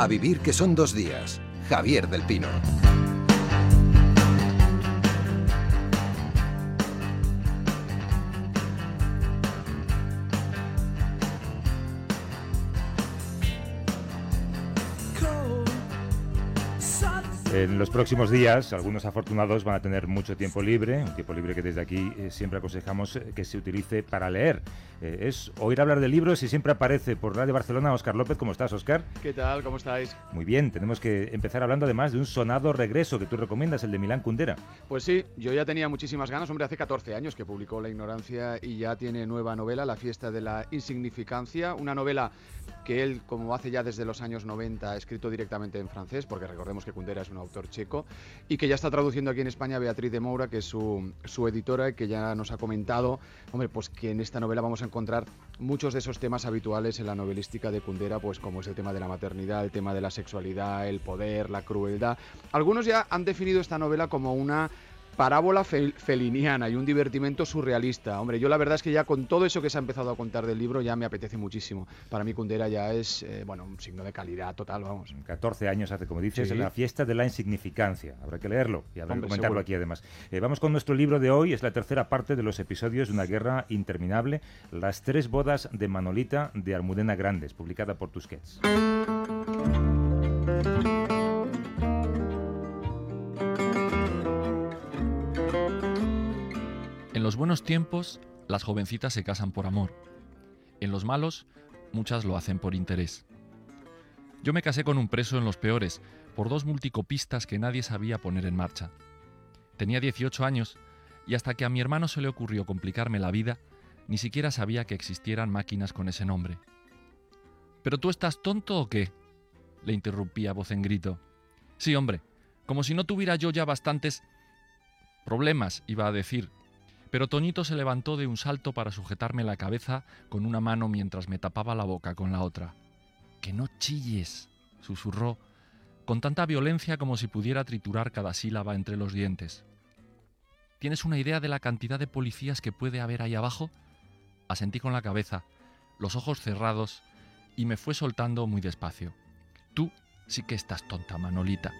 A vivir que son dos días. Javier del Pino. En los próximos días, algunos afortunados van a tener mucho tiempo libre, un tiempo libre que desde aquí eh, siempre aconsejamos eh, que se utilice para leer. Eh, es oír hablar de libros y siempre aparece por Radio Barcelona Oscar López. ¿Cómo estás, Oscar? ¿Qué tal? ¿Cómo estáis? Muy bien, tenemos que empezar hablando además de un sonado regreso que tú recomiendas, el de Milán Kundera. Pues sí, yo ya tenía muchísimas ganas. Hombre, hace 14 años que publicó La Ignorancia y ya tiene nueva novela, La fiesta de la insignificancia, una novela que él, como hace ya desde los años 90, ha escrito directamente en francés, porque recordemos que Kundera es un autor checo, y que ya está traduciendo aquí en España Beatriz de Moura, que es su, su editora, y que ya nos ha comentado, hombre, pues que en esta novela vamos a encontrar muchos de esos temas habituales en la novelística de Kundera, pues como es el tema de la maternidad, el tema de la sexualidad, el poder, la crueldad. Algunos ya han definido esta novela como una parábola feliniana y un divertimento surrealista. Hombre, yo la verdad es que ya con todo eso que se ha empezado a contar del libro ya me apetece muchísimo. Para mí Kundera ya es, eh, bueno, un signo de calidad total, vamos. 14 años hace, como dices, en la fiesta de la insignificancia. Habrá que leerlo y habrá que comentarlo aquí además. Eh, vamos con nuestro libro de hoy, es la tercera parte de los episodios de una guerra interminable, Las tres bodas de Manolita de Almudena Grandes, publicada por Tusquets. Los buenos tiempos, las jovencitas se casan por amor. En los malos, muchas lo hacen por interés. Yo me casé con un preso en los peores, por dos multicopistas que nadie sabía poner en marcha. Tenía 18 años y hasta que a mi hermano se le ocurrió complicarme la vida, ni siquiera sabía que existieran máquinas con ese nombre. ¿Pero tú estás tonto o qué? le interrumpí a voz en grito. Sí, hombre, como si no tuviera yo ya bastantes problemas, iba a decir, pero Toñito se levantó de un salto para sujetarme la cabeza con una mano mientras me tapaba la boca con la otra. Que no chilles, susurró, con tanta violencia como si pudiera triturar cada sílaba entre los dientes. ¿Tienes una idea de la cantidad de policías que puede haber ahí abajo? Asentí con la cabeza, los ojos cerrados, y me fue soltando muy despacio. Tú sí que estás tonta, Manolita.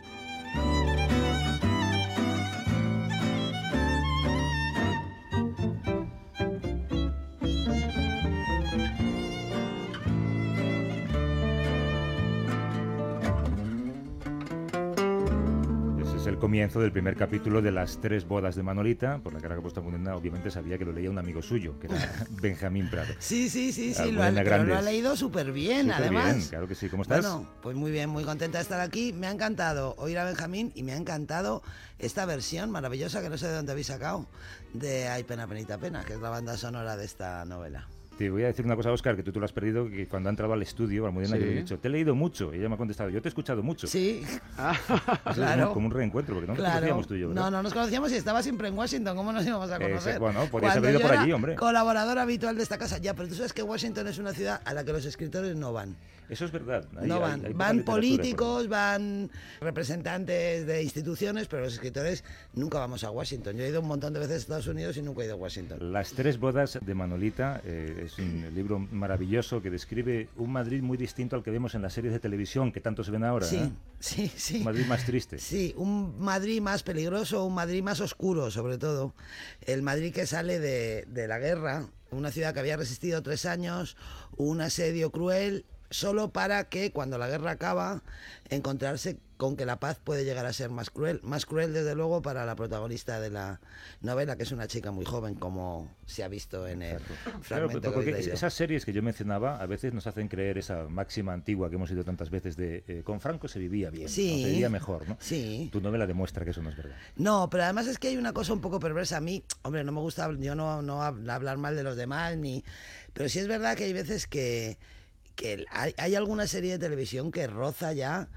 Comienzo del primer capítulo de las tres bodas de Manolita, por la cara que ha puesto Mudena, obviamente sabía que lo leía un amigo suyo, que era Benjamín Prado. Sí, sí, sí, sí, lo ha, lo ha, leído súper bien, además. Bien, claro que sí. ¿Cómo estás? Bueno, pues muy bien, muy contenta de estar aquí. Me ha encantado oír a Benjamín y me ha encantado esta versión maravillosa que no sé de dónde habéis sacado de Hay pena, penita, pena, que es la banda sonora de esta novela. Te voy a decir una cosa, Oscar, que tú, tú lo has perdido, que cuando ha entrado al estudio, Almudena, yo le he dicho, te he leído mucho. Y ella me ha contestado, yo te he escuchado mucho. Sí. Ah, claro. Como un reencuentro, porque no nos conocíamos tú y yo. No, no nos conocíamos y estaba siempre en Washington. ¿Cómo nos íbamos a conocer? bueno, podrías haber ido por allí, hombre. Colaborador habitual de esta casa. Ya, pero tú sabes que Washington es una ciudad a la que los escritores no van. Eso es verdad. no van. van políticos, van representantes de instituciones, pero los escritores nunca vamos a Washington. Yo he ido un montón de veces a Estados Unidos y nunca he ido a Washington. Las tres bodas de Manolita eh, es un libro maravilloso que describe un Madrid muy distinto al que vemos en las series de televisión que tanto se ven ahora. Sí, ¿eh? sí, sí. Un Madrid más triste. Sí, un Madrid más peligroso, un Madrid más oscuro, sobre todo. El Madrid que sale de, de la guerra, una ciudad que había resistido tres años, un asedio cruel solo para que cuando la guerra acaba encontrarse con que la paz puede llegar a ser más cruel, más cruel desde luego para la protagonista de la novela, que es una chica muy joven, como se ha visto en el fragmento porque esas series que yo mencionaba a veces nos hacen creer esa máxima antigua que hemos oído tantas veces de eh, con Franco se vivía bien, se vivía mejor, ¿no? Sí. Tu novela demuestra que eso no es verdad. No, pero además es que hay una cosa un poco perversa a mí, hombre, no me gusta yo no no hablar mal de los demás ni pero sí es verdad que hay veces que que hay, alguna serie de televisión que roza ya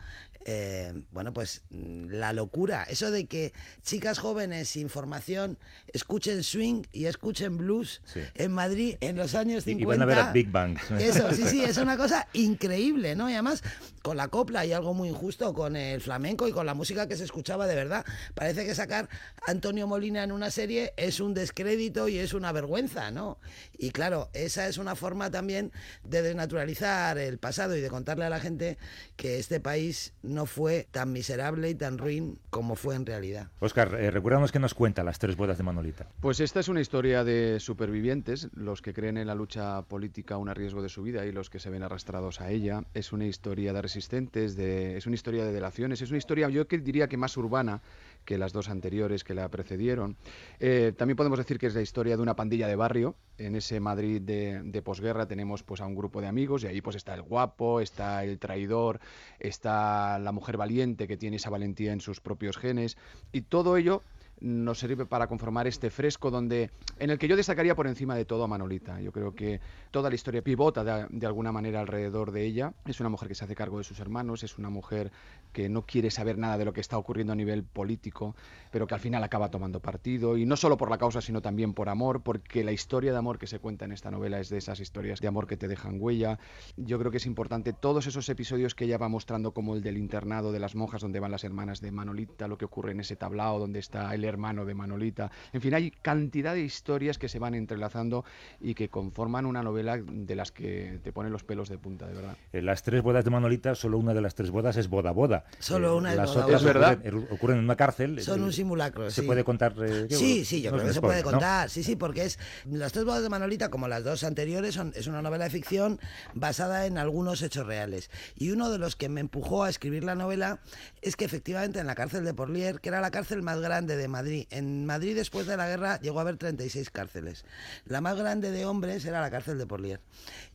eh, bueno, pues mm, la locura, eso de que chicas jóvenes sin formación escuchen swing y escuchen blues en Madrid en los años 50. Y van a ver a Big Bang. Eso, sí, sí, es una cosa increíble, ¿no? Y además con la copla hay algo muy injusto con el flamenco y con la música que se escuchaba de verdad. Parece que sacar a Antonio Molina en una serie es un descrédito y es una vergüenza, ¿no? Y claro, esa es una forma también de desnaturalizar el pasado y de contarle a la gente que este país no fue tan miserable y tan ruin como fue en realidad. Oscar, eh, recuérdanos qué nos cuenta las tres bodas de Manolita. Pues esta es una historia de supervivientes, los que creen en la lucha política un riesgo de su vida y los que se ven arrastrados a ella. Es una historia de resistentes, de, es una historia de delaciones, es una historia yo que diría que más urbana que las dos anteriores que la precedieron. Eh, también podemos decir que es la historia de una pandilla de barrio. En ese Madrid de, posguerra tenemos pues a un grupo de amigos y ahí pues está el guapo, está el traidor, está la mujer valiente que tiene esa valentía en sus propios genes y todo ello nos sirve para conformar este fresco donde en el que yo destacaría por encima de todo a Manolita. Yo creo que toda la historia pivota de, alguna manera alrededor de ella. Es una mujer que se hace cargo de sus hermanos, es una mujer que no quiere saber nada de lo que está ocurriendo a nivel político, pero que al final acaba tomando partido y no solo por la causa, sino también por amor, porque la historia de amor que se cuenta en esta novela es de esas historias de amor que te dejan huella. Yo creo que es importante todos esos episodios que ella va mostrando como el del internado de las monjas donde van las hermanas de Manolita, lo que ocurre en ese tablao donde está el hermano de Manolita. En fin, hay cantidad de historias que se van entrelazando y que conforman una novela de las que te ponen los pelos de punta, de verdad. En las tres bodas de Manolita, solo una de las tres bodas es boda boda. Solo eh, una las boda, otras ¿Es verdad? Ocurren, en una cárcel. Son un simulacro. ¿Se puede contar? Eh, sí, sí, yo creo que se puede contar. Sí, sí, porque es las tres bodas de Manolita, como las dos anteriores, son, es una novela de ficción basada en algunos hechos reales. Y uno de los que me empujó a escribir la novela es que efectivamente en la cárcel de Porlier, que era la cárcel más grande de Madrid, en Madrid después de la guerra llegó a haber 36 cárceles. La más grande de hombres era la cárcel de Porlier.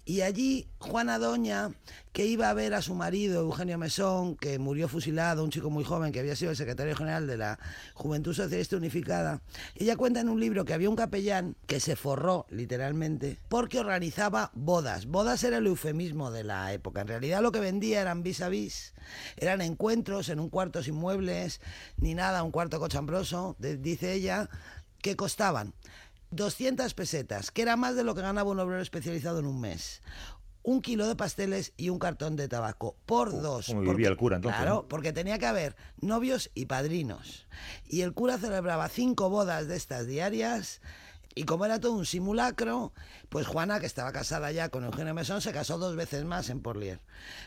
Y allí Juana Doña, que iba a ver a su marido Eugenio Mesón, que murió fusilado, un chico muy joven que había sido el secretario general de la Juventud Socialista Unificada, ella cuenta en un libro que había un capellán que se forró literalmente porque organizaba bodas. Bodas era el eufemismo de la época. En realidad lo que vendía eran vis a vis, eran encuentros en un cuarto sin muebles ni nada, un cuarto cochambroso, dice ella, que costaban 200 pesetas, que era más de lo que ganaba un obrero especializado en un mes. Un kilo de pasteles y un cartón de tabaco por dos. Como vivía el cura entonces. Claro, porque tenía que haber novios y padrinos. Y el cura celebraba cinco bodas de estas diarias y como era todo un simulacro, pues Juana, que estaba casada ya con Eugenio Mesón, se casó dos veces más en Porlier.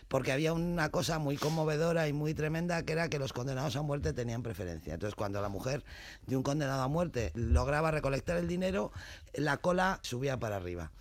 Porque había una cosa muy conmovedora y muy tremenda que era que los condenados a muerte tenían preferencia. Entonces, cuando la mujer de un condenado a muerte lograba recolectar el dinero, la cola subía para arriba.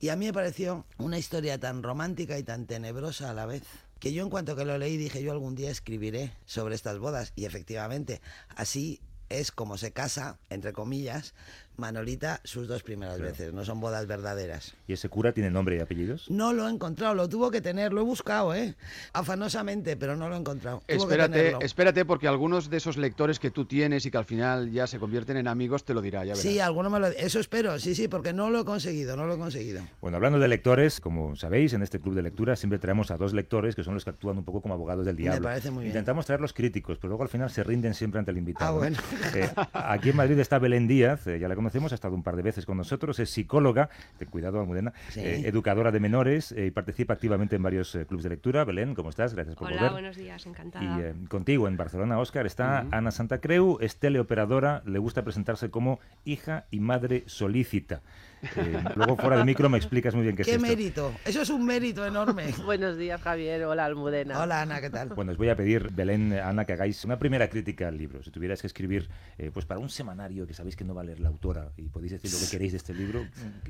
Y a mí me pareció una historia tan romántica y tan tenebrosa a la vez que yo en cuanto que lo leí dije yo algún día escribiré sobre estas bodas y efectivamente así es como se casa, entre comillas, Manolita sus dos primeras veces, no son bodas verdaderas. ¿Y ese cura tiene nombre y apellidos? No lo he encontrado, lo tuvo que tener, lo he buscado, ¿eh? Afanosamente, pero no lo he encontrado. espérate, espérate, porque algunos de esos lectores que tú tienes y que al final ya se convierten en amigos te lo dirá, ya verás. Sí, alguno me lo Eso espero, sí, sí, porque no lo he conseguido, no lo he conseguido. Bueno, hablando de lectores, como sabéis, en este club de lectura siempre traemos a dos lectores que son los que actúan un poco como abogados del diablo. Me parece muy bien. Intentamos traer los críticos, pero luego al final se rinden siempre ante el invitado. Ah, bueno. Eh, aquí en Madrid está Belén Díaz, eh, ya la conocemos, ha estado un par de veces con nosotros, es psicóloga, de cuidado, Almudena, eh, educadora de menores eh, y participa activamente en varios eh, clubes de lectura. Belén, ¿cómo estás? Gracias por Hola, buenos días, encantada. Y contigo en Barcelona, Óscar, está Ana Santa Creu, es teleoperadora, le gusta presentarse como hija y madre solícita. Eh, luego fuera de micro me explicas muy bien qué, es esto. Qué mérito, eso es un mérito enorme. Buenos días Javier, hola Almudena. Hola Ana, ¿qué tal? Bueno, os voy a pedir, Belén, Ana, que hagáis una primera crítica al libro. Si tuvierais que escribir, eh, pues para un semanario que sabéis que no va a leer la autora y podéis decir lo que queréis de este libro,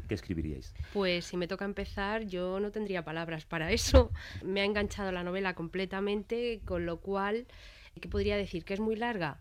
¿qué, escribiríais? Pues si me toca empezar, yo no tendría palabras para eso. Me ha enganchado la novela completamente, con lo cual, ¿qué podría decir? ¿Que es muy larga?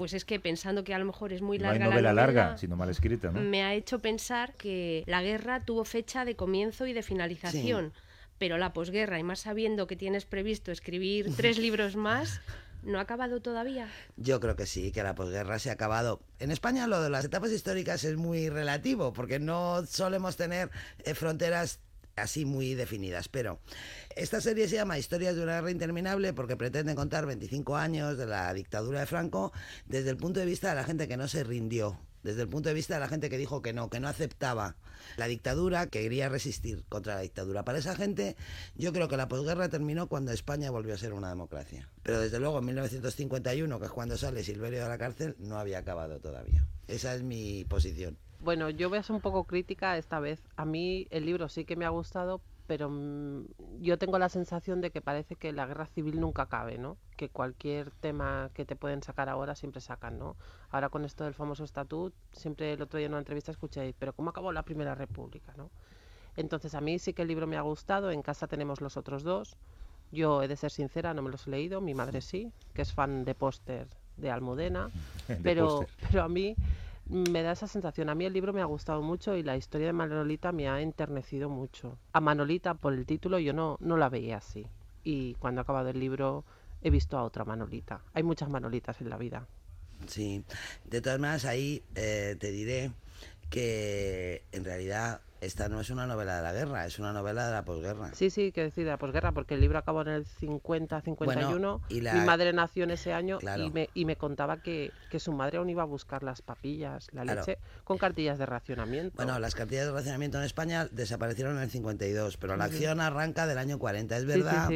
Pues es que pensando que a lo mejor es muy larga no hay novela larga, sino mal escrita, ¿no? Me ha hecho pensar que la guerra tuvo fecha de comienzo y de finalización, pero la posguerra, y más sabiendo que tienes previsto escribir tres libros más, ¿No ha acabado todavía? Yo creo que sí, que la posguerra se ha acabado. En España lo de las etapas históricas es muy relativo, porque no solemos tener eh, fronteras así muy definidas. Pero esta serie se llama Historias de una guerra interminable porque pretende contar 25 años de la dictadura de Franco desde el punto de vista de la gente que no se rindió, desde el punto de vista de la gente que dijo que no, que no aceptaba la dictadura, que quería resistir contra la dictadura. Para esa gente, yo creo que la posguerra terminó cuando España volvió a ser una democracia. Pero desde luego en 1951, que es cuando sale Silverio de la cárcel, no había acabado todavía. Esa es mi posición. Bueno, yo voy a ser un poco crítica esta vez. A mí el libro sí que me ha gustado, pero mm, yo tengo la sensación de que parece que la guerra civil nunca acabe, ¿no? Que cualquier tema que te pueden sacar ahora siempre sacan, ¿no? Ahora con esto del famoso estatut, siempre el otro día en una entrevista escuché, pero ¿cómo acabó la Primera República, no? Entonces a mí sí que el libro me ha gustado, en casa tenemos los otros dos. Yo he de ser sincera, no me los he leído, mi madre sí, que es fan de póster de Almudena, pero, pero a mí me da esa sensación. A mí el libro me ha gustado mucho y la historia de Manolita me ha enternecido mucho. A Manolita, por el título, yo no, no la veía así. Y cuando ha acabado el libro he visto a otra Manolita. Hay muchas Manolitas en la vida. Sí, de todas maneras ahí eh, te diré que en realidad esta no es una novela de la guerra, es una novela de la posguerra. Sí, sí, que decir de la posguerra, porque el libro acabó en el 50-51. y Mi madre nació en ese año y, me, y me contaba que, que, su madre aún iba a buscar las papillas, la leche, con cartillas de racionamiento. Bueno, las cartillas de racionamiento en España desaparecieron en el 52, pero la acción arranca del año 40. Es verdad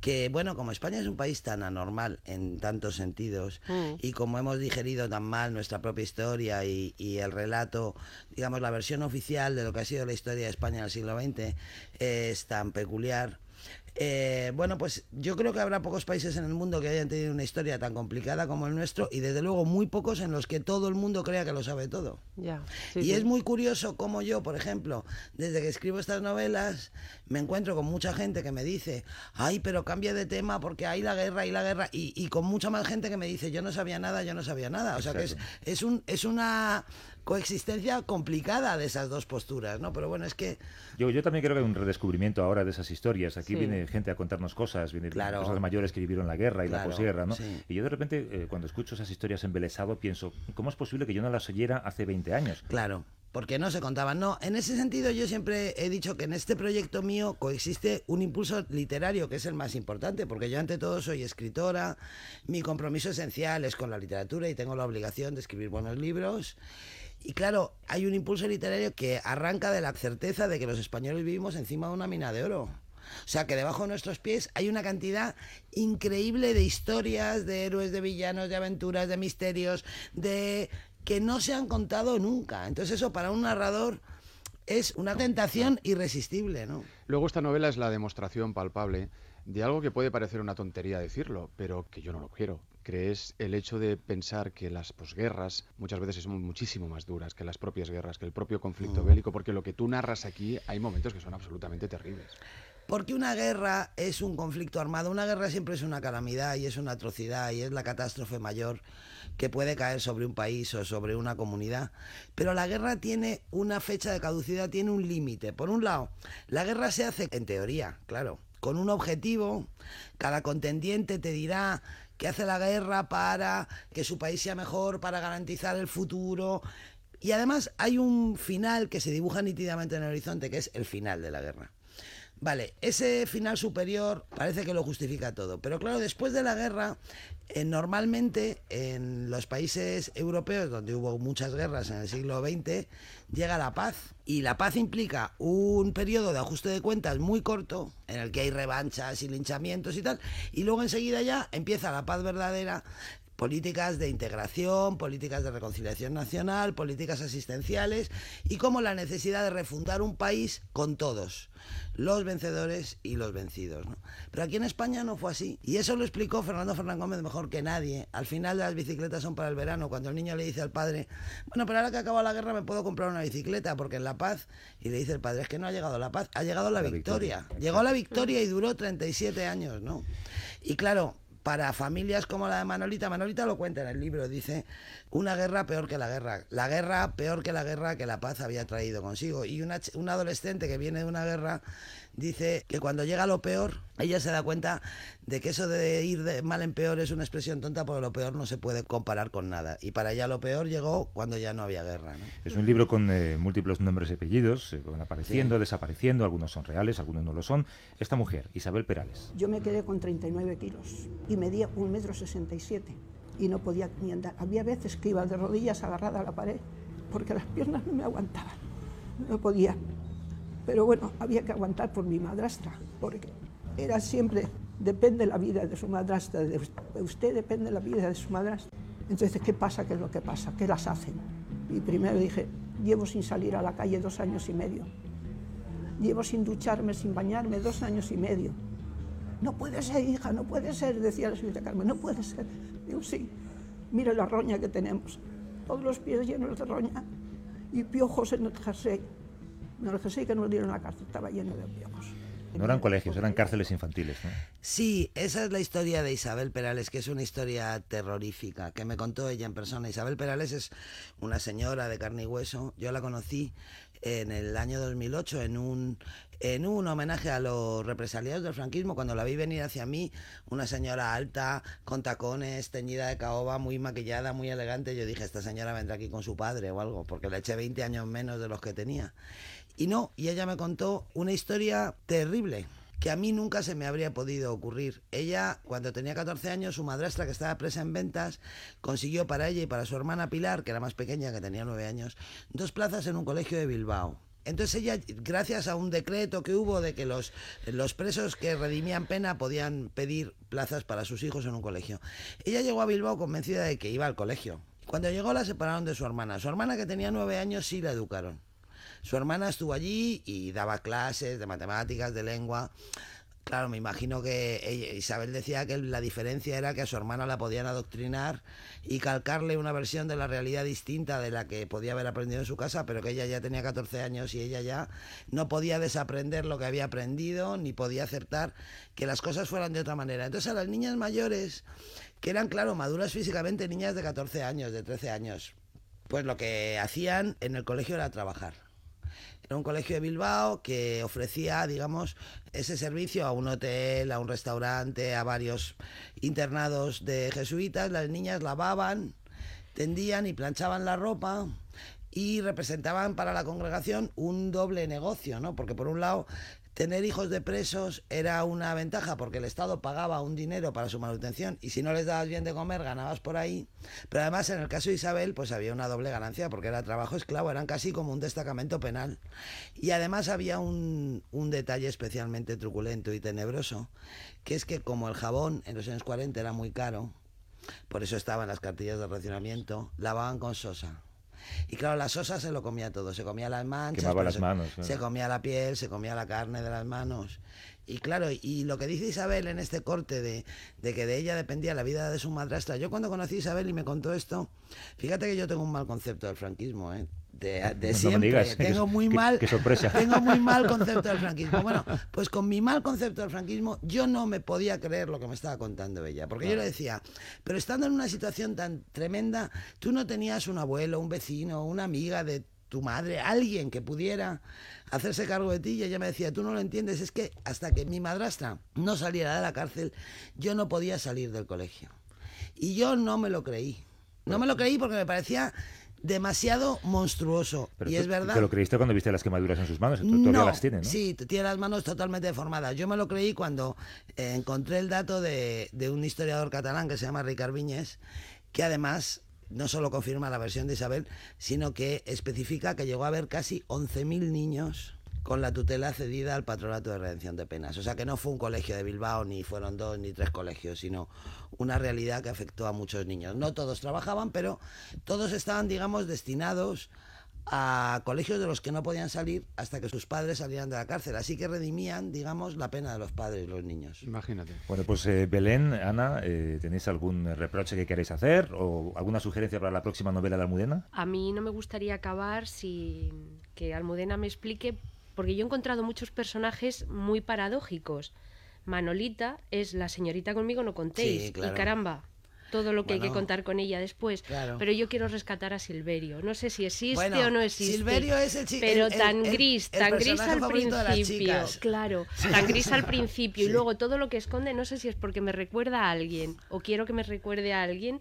que, bueno, como España es un país tan anormal en tantos sentidos mm. y como hemos digerido tan mal nuestra propia historia y, y el relato, digamos, la versión oficial de lo que ha sido la historia de España del siglo XX es tan peculiar. Eh, bueno, pues yo creo que habrá pocos países en el mundo que hayan tenido una historia tan complicada como el nuestro y desde luego muy pocos en los que todo el mundo crea que lo sabe todo. y es muy curioso como yo, por ejemplo, desde que escribo estas novelas, me encuentro con mucha gente que me dice, ay, pero cambia de tema porque hay la guerra y la guerra, y, con mucha más gente que me dice, yo no sabía nada, yo no sabía nada. O sea que es, es, un, es una coexistencia complicada de esas dos posturas, ¿no? Pero bueno, es que... Yo, yo también creo que hay un redescubrimiento ahora de esas historias. Aquí viene gente a contarnos cosas, viene claro. cosas mayores que vivieron la guerra y la posguerra, ¿no? Y yo de repente, eh, cuando escucho esas historias embelesado, pienso, ¿cómo es posible que yo no las oyera hace 20 años? Claro porque no se contaban. No, en ese sentido yo siempre he dicho que en este proyecto mío coexiste un impulso literario que es el más importante, porque yo ante todo soy escritora, mi compromiso esencial es con la literatura y tengo la obligación de escribir buenos libros. Y claro, hay un impulso literario que arranca de la certeza de que los españoles vivimos encima de una mina de oro. O sea que debajo de nuestros pies hay una cantidad increíble de historias, de héroes, de villanos, de aventuras, de misterios, de que no se han contado nunca. Entonces eso para un narrador es una tentación irresistible, ¿no? Luego esta novela es la demostración palpable de algo que puede parecer una tontería decirlo, pero que yo no lo quiero crees el hecho de pensar que las posguerras muchas veces son muchísimo más duras que las propias guerras, que el propio conflicto mm. bélico, porque lo que tú narras aquí hay momentos que son absolutamente terribles. Porque una guerra es un conflicto armado, una guerra siempre es una calamidad y es una atrocidad y es la catástrofe mayor que puede caer sobre un país o sobre una comunidad. Pero la guerra tiene una fecha de caducidad, tiene un límite. Por un lado, la guerra se hace en teoría, claro, con un objetivo. Cada contendiente te dirá que hace la guerra para que su país sea mejor, para garantizar el futuro. Y además hay un final que se dibuja nítidamente en el horizonte, que es el final de la guerra. Vale, ese final superior parece que lo justifica todo, pero claro, después de la guerra, eh, normalmente en los países europeos donde hubo muchas guerras en el siglo XX, llega la paz. Y la paz implica un periodo de ajuste de cuentas muy corto, en el que hay revanchas y linchamientos y tal, y luego enseguida ya empieza la paz verdadera políticas de integración, políticas de reconciliación nacional, políticas asistenciales y como la necesidad de refundar un país con todos, los vencedores y los vencidos. Pero aquí en España no fue así y eso lo explicó Fernando Fernández Gómez mejor que nadie. Al final de las bicicletas son para el verano, cuando el niño le dice al padre, bueno, pero ahora que acaba la guerra me puedo comprar una bicicleta porque en la paz, y le dice el padre, es que no ha llegado la paz, ha llegado la, victoria. victoria. Llegó la victoria y duró 37 años, ¿no? Y claro, para familias como la de Manolita, Manolita lo cuenta en el libro, dice, una guerra peor que la guerra, la guerra peor que la guerra que la paz había traído consigo. Y una, un adolescente que viene de una guerra dice que cuando llega lo peor, ella se da cuenta de que eso de ir de mal en peor es una expresión tonta porque lo peor no se puede comparar con nada. Y para ella lo peor llegó cuando ya no había guerra. Es un libro con eh, múltiples nombres y apellidos, eh, van apareciendo, desapareciendo, algunos son reales, algunos no lo son. Esta mujer, Isabel Perales. Yo me quedé con 39 kilos y medía un metro 67 y no podía ni andar. Había veces que iba de rodillas agarrada a la pared porque las piernas no me aguantaban. No podía. Pero bueno, había que aguantar por mi madrastra, porque era siempre, depende la vida de su madrastra, de usted depende la vida de su madrastra. Entonces, ¿qué pasa? ¿Qué es lo que pasa? ¿Qué las hacen? Y primero dije, llevo sin salir a la calle dos años y medio. Llevo sin ducharme, sin bañarme dos años y medio. No puede ser, hija, no puede ser, decía la señorita Carmen, no puede ser. Digo, sí, mire la roña que tenemos. Todos los pies llenos de roña y piojos en el jersey. No, el jersey que nos dieron a la cárcel estaba lleno de piojos. No eran colegios, eran cárceles infantiles. ¿no? Sí, esa es la historia de Isabel Perales, que es una historia terrorífica, que me contó ella en persona. Isabel Perales es una señora de carne y hueso. Yo la conocí en el año 2008 en un, en un homenaje a los represaliados del franquismo, cuando la vi venir hacia mí, una señora alta, con tacones, teñida de caoba, muy maquillada, muy elegante. Yo dije, esta señora vendrá aquí con su padre o algo, porque le eché 20 años menos de los que tenía. Y no, y ella me contó una historia terrible que a mí nunca se me habría podido ocurrir. Ella, cuando tenía 14 años, su madrastra, que estaba presa en ventas, consiguió para ella y para su hermana Pilar, que era más pequeña, que tenía 9 años, dos plazas en un colegio de Bilbao. Entonces ella, gracias a un decreto que hubo de que los, los presos que redimían pena podían pedir plazas para sus hijos en un colegio, ella llegó a Bilbao convencida de que iba al colegio. Cuando llegó la separaron de su hermana. Su hermana que tenía nueve años sí la educaron. Su hermana estuvo allí y daba clases de matemáticas, de lengua. Claro, me imagino que Isabel decía que la diferencia era que a su hermana la podían adoctrinar y calcarle una versión de la realidad distinta de la que podía haber aprendido en su casa, pero que ella ya tenía 14 años y ella ya no podía desaprender lo que había aprendido ni podía aceptar que las cosas fueran de otra manera. Entonces a las niñas mayores, que eran, claro, maduras físicamente, niñas de 14 años, de 13 años, pues lo que hacían en el colegio era trabajar era un colegio de Bilbao que ofrecía, digamos, ese servicio a un hotel, a un restaurante, a varios internados de jesuitas. Las niñas lavaban, tendían y planchaban la ropa y representaban para la congregación un doble negocio, ¿no? Porque por un lado tener hijos de presos era una ventaja porque el Estado pagaba un dinero para su manutención y si no les dabas bien de comer ganabas por ahí. Pero además en el caso de Isabel pues había una doble ganancia porque era trabajo esclavo, eran casi como un destacamento penal. Y además había un, un detalle especialmente truculento y tenebroso, que es que como el jabón en los años 40 era muy caro, por eso estaban las cartillas de racionamiento, lavaban con sosa. Y claro, la sosa se lo comía todo, se comía las manchas, las manos, se comía la piel, se comía la carne de las manos. Y claro, y lo que dice Isabel en este corte de, de, que de ella dependía la vida de su madrastra, yo cuando conocí a Isabel y me contó esto, fíjate que yo tengo un mal concepto del franquismo, ¿eh? De, siempre. tengo muy mal, tengo muy mal concepto del franquismo. Bueno, pues con mi mal concepto del franquismo, yo no me podía creer lo que me estaba contando ella, porque yo le decía, pero estando en una situación tan tremenda, tú no tenías un abuelo, un vecino, una amiga de tu madre, alguien que pudiera hacerse cargo de ti y ella me decía, tú no lo entiendes, es que hasta que mi madrastra no saliera de la cárcel, yo no podía salir del colegio. Y yo no me lo creí. No me lo creí porque me parecía demasiado monstruoso. y es verdad. ¿Te lo creíste cuando viste las quemaduras en sus manos? Todavía las tiene, ¿no? Sí, tiene las manos totalmente deformadas. Yo me lo creí cuando eh, encontré el dato de, de, un historiador catalán que se llama Ricard Viñes, que además no solo confirma la versión de Isabel, sino que especifica que llegó a haber casi 11.000 niños con la tutela cedida al Patronato de Redención de Penas. O sea que no fue un colegio de Bilbao, ni fueron dos ni tres colegios, sino una realidad que afectó a muchos niños. No todos trabajaban, pero todos estaban, digamos, destinados a colegios de los que no podían salir hasta que sus padres salieran de la cárcel. Así que redimían, digamos, la pena de los padres, los niños. Imagínate. Bueno, pues eh, Belén, Ana, eh, ¿tenéis algún reproche que queréis hacer o alguna sugerencia para la próxima novela de Almudena? A mí no me gustaría acabar sin que Almudena me explique porque yo he encontrado muchos personajes muy paradójicos. Manolita es la señorita conmigo no contéis. Y caramba, todo lo que hay que contar con ella después. Pero yo quiero rescatar a Silverio. No sé si existe o no existe. Silverio es el Pero tan gris, tan gris al principio. Claro, tan gris al principio. Y luego todo lo que esconde, no sé si es porque me recuerda a alguien o quiero que me recuerde a alguien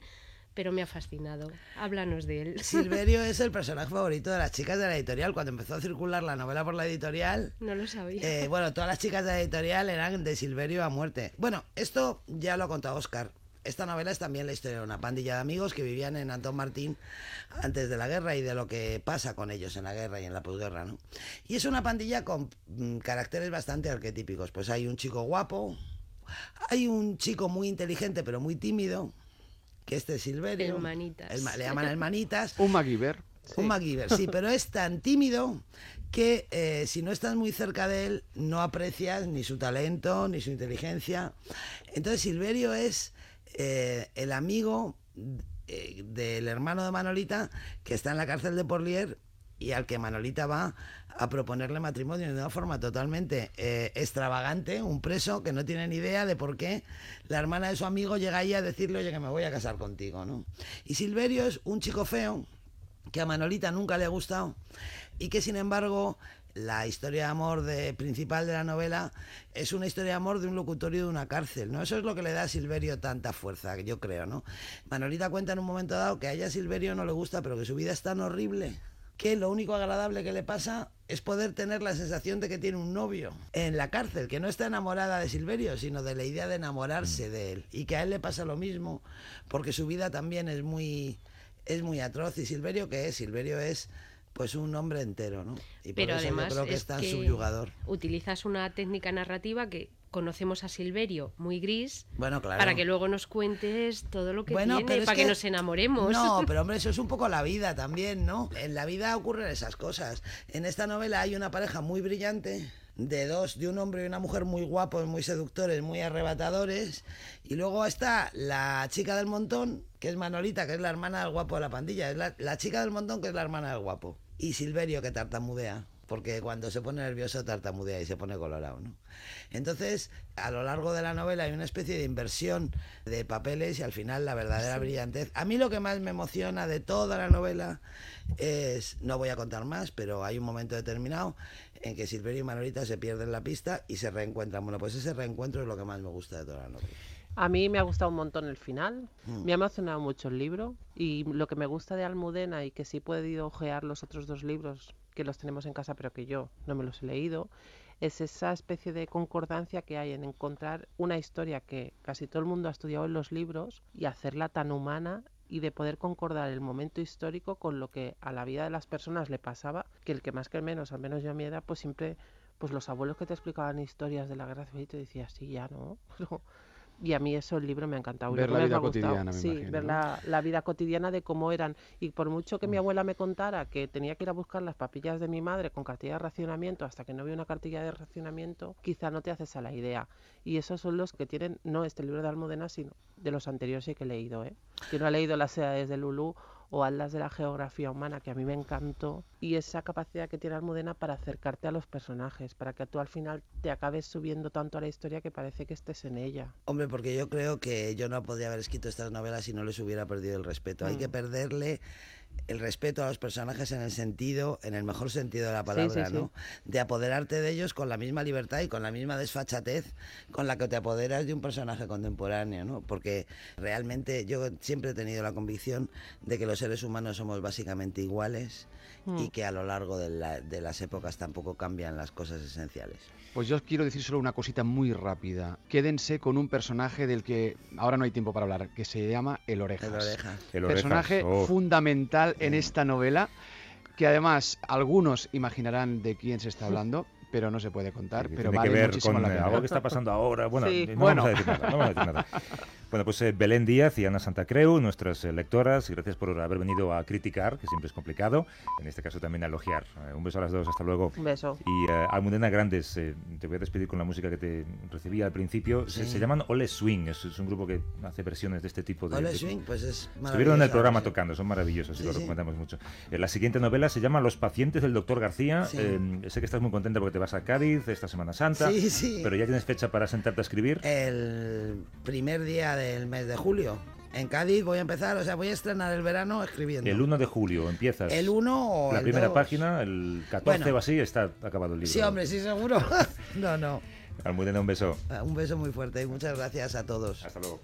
pero me ha fascinado. Háblanos de él. Silverio es el personaje favorito de las chicas de la editorial. Cuando empezó a circular la novela por la editorial. No lo sabía. Eh, bueno, todas las chicas de la editorial eran de Silverio a muerte. Bueno, esto ya lo ha contado Oscar. Esta novela es también la historia de una pandilla de amigos que vivían en Antón Martín antes de la guerra y de lo que pasa con ellos en la guerra y en la posguerra, ¿no? Y es una pandilla con mm, caracteres bastante arquetípicos. Pues hay un chico guapo, hay un chico muy inteligente pero muy tímido, que este es Silverio. le llaman hermanitas. un MacGyver. Un MacGyver, sí, pero es tan tímido que eh, si no estás muy cerca de él no aprecias ni su talento ni su inteligencia. Entonces Silverio es eh, el amigo eh, del hermano de Manolita que está en la cárcel de Porlier y al que Manolita va a proponerle matrimonio de una forma totalmente eh, extravagante, un preso que no tiene ni idea de por qué la hermana de su amigo llega ahí a decirle, oye, que me voy a casar contigo, ¿no? Y Silverio es un chico feo que a Manolita nunca le ha gustado y que sin embargo la historia de amor principal de la novela es una historia de amor de un locutorio de una cárcel, ¿no? Eso es lo que le da a Silverio tanta fuerza, yo creo, ¿no? Manolita cuenta en un momento dado que a ella Silverio no le gusta, pero que su vida es tan horrible que lo único agradable que le pasa es poder tener la sensación de que tiene un novio en la cárcel, que no está enamorada de Silverio, sino de la idea de enamorarse de él, y que a él le pasa lo mismo, porque su vida también es muy, es muy atroz, y Silverio, ¿qué es? Silverio es pues un hombre entero, ¿no? Y Pero además creo que es tan subyugador. Utilizas una técnica narrativa que conocemos a Silverio muy gris bueno, claro. para que luego nos cuentes todo lo que tiene para que, nos enamoremos. No, pero hombre, eso es un poco la vida también, ¿no? En la vida ocurren esas cosas. En esta novela hay una pareja muy brillante de dos, de un hombre y una mujer muy guapos, muy seductores, muy arrebatadores. Y luego está la chica del montón, que es Manolita, que es la hermana del guapo de la pandilla. Es la, la chica del montón, que es la hermana del guapo. Y Silverio, que tartamudea porque cuando se pone nervioso tartamudea y se pone colorado, ¿no? Entonces, a lo largo de la novela hay una especie de inversión de papeles y al final la verdadera brillantez. A mí lo que más me emociona de toda la novela es, no voy a contar más, pero hay un momento determinado en que Silverio y Manolita se pierden la pista y se reencuentran. Bueno, pues ese reencuentro es lo que más me gusta de toda la novela. A mí me ha gustado un montón el final, mm. me ha emocionado mucho el libro y lo que me gusta de Almudena y que sí he podido ojear los otros dos libros que los tenemos en casa pero que yo no me los he leído, es esa especie de concordancia que hay en encontrar una historia que casi todo el mundo ha estudiado en los libros y hacerla tan humana y de poder concordar el momento histórico con lo que a la vida de las personas le pasaba, que el que más que el menos, al menos yo a mi edad, pues siempre, pues los abuelos que te explicaban historias de la guerra civil te decías, sí, ya no, Y a mí eso el libro me ha encantado. Ver la vida cotidiana, me Sí, ver la, vida cotidiana de cómo eran. Y por mucho que mi abuela me contara que tenía que ir a buscar las papillas de mi madre con cartilla de racionamiento hasta que no había una cartilla de racionamiento, quizá no te haces a la idea. Y esos son los que tienen, no este libro de Almudena, sino de los anteriores sí que he leído. ¿eh? Que no ha leído Las edades de Lulú o Atlas de la Geografía Humana, que a mí me encantó, y esa capacidad que tiene Almudena para acercarte a los personajes, para que tú al final te acabes subiendo tanto a la historia que parece que estés en ella. Hombre, porque yo creo que yo no podría haber escrito estas novelas si no les hubiera perdido el respeto. Hay que mm. perderle el respeto a los personajes en el sentido, en el mejor sentido de la palabra, ¿no? De apoderarte de ellos con la misma libertad y con la misma desfachatez con la que te apoderas de un personaje contemporáneo, ¿no? Porque realmente yo siempre he tenido la convicción de que los seres humanos somos básicamente iguales mm. y que a lo largo de, de las épocas tampoco cambian las cosas esenciales. Pues yo os quiero decir solo una cosita muy rápida. Quédense con un personaje del que ahora no hay tiempo para hablar, que se llama El Orejas. El Orejas. El Personaje oh. fundamental en esta novela, que además algunos imaginarán de quién se está hablando, pero no se puede contar. pero vale que ver con algo que está pasando ahora. Bueno, no, Vamos a decir nada, no vamos a decir nada. Bueno, pues eh, Belén Díaz y Ana Santa Creu, nuestras eh, lectoras, y gracias por haber venido a criticar, que siempre es complicado, en este caso también a elogiar. Eh, un beso a las dos, hasta luego. Un beso. Y Almudena Grandes, te voy a despedir con la música que te recibí al principio. Se, llaman Ole Swing, es, un grupo que hace versiones de este tipo de... Ole Swing, pues es maravilloso. Estuvieron en el programa tocando, son maravillosos y lo recomendamos mucho. la siguiente novela se llama Los pacientes del doctor García. sé que estás muy contenta porque te vas a Cádiz esta Semana Santa, pero ya tienes fecha para sentarte a escribir. El primer día del mes de julio. En Cádiz voy a empezar, o sea, voy a estrenar el verano escribiendo. El 1 de julio empiezas. El 1 o La primera página, el 14 o así, está acabado el libro. Sí, hombre, sí, seguro. no, no. Almudena, un beso. Un beso muy fuerte y muchas gracias a todos. Hasta luego.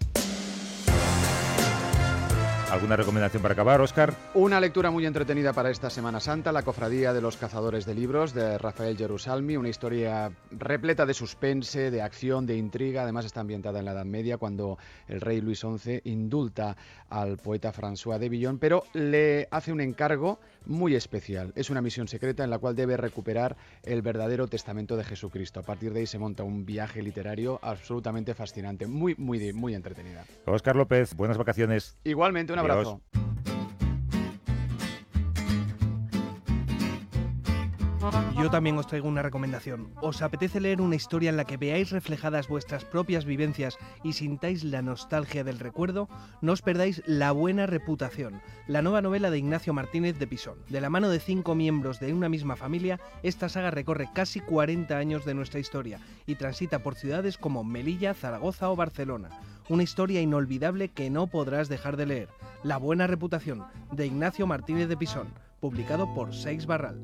¿Alguna recomendación para acabar, Oscar? Una lectura muy entretenida para esta Semana Santa, La Cofradía de los Cazadores de Libros, de Rafael Jerusalmi, una historia repleta de suspense, de acción, de intriga, además está ambientada en la Edad Media, cuando el rey Luis XI indulta al poeta François de Villon, pero le hace un encargo muy especial. Es una misión secreta en la cual debe recuperar el verdadero testamento de Jesucristo. A partir de ahí se monta un viaje literario absolutamente fascinante, muy, muy, muy entretenida. Oscar López, buenas vacaciones. Igualmente, un abrazo. Yo también os traigo una recomendación. ¿Os apetece leer una historia en la que veáis reflejadas vuestras propias vivencias y sintáis la nostalgia del recuerdo? No os perdáis La Buena Reputación, la nueva novela de Ignacio Martínez de Pisón. De la mano de cinco miembros de una misma familia, esta saga recorre casi 40 años de nuestra historia y transita por ciudades como Melilla, Zaragoza o Barcelona. Una historia inolvidable que no podrás dejar de leer. La Buena Reputación, de Ignacio Martínez de Pisón, publicado por Seix Barral.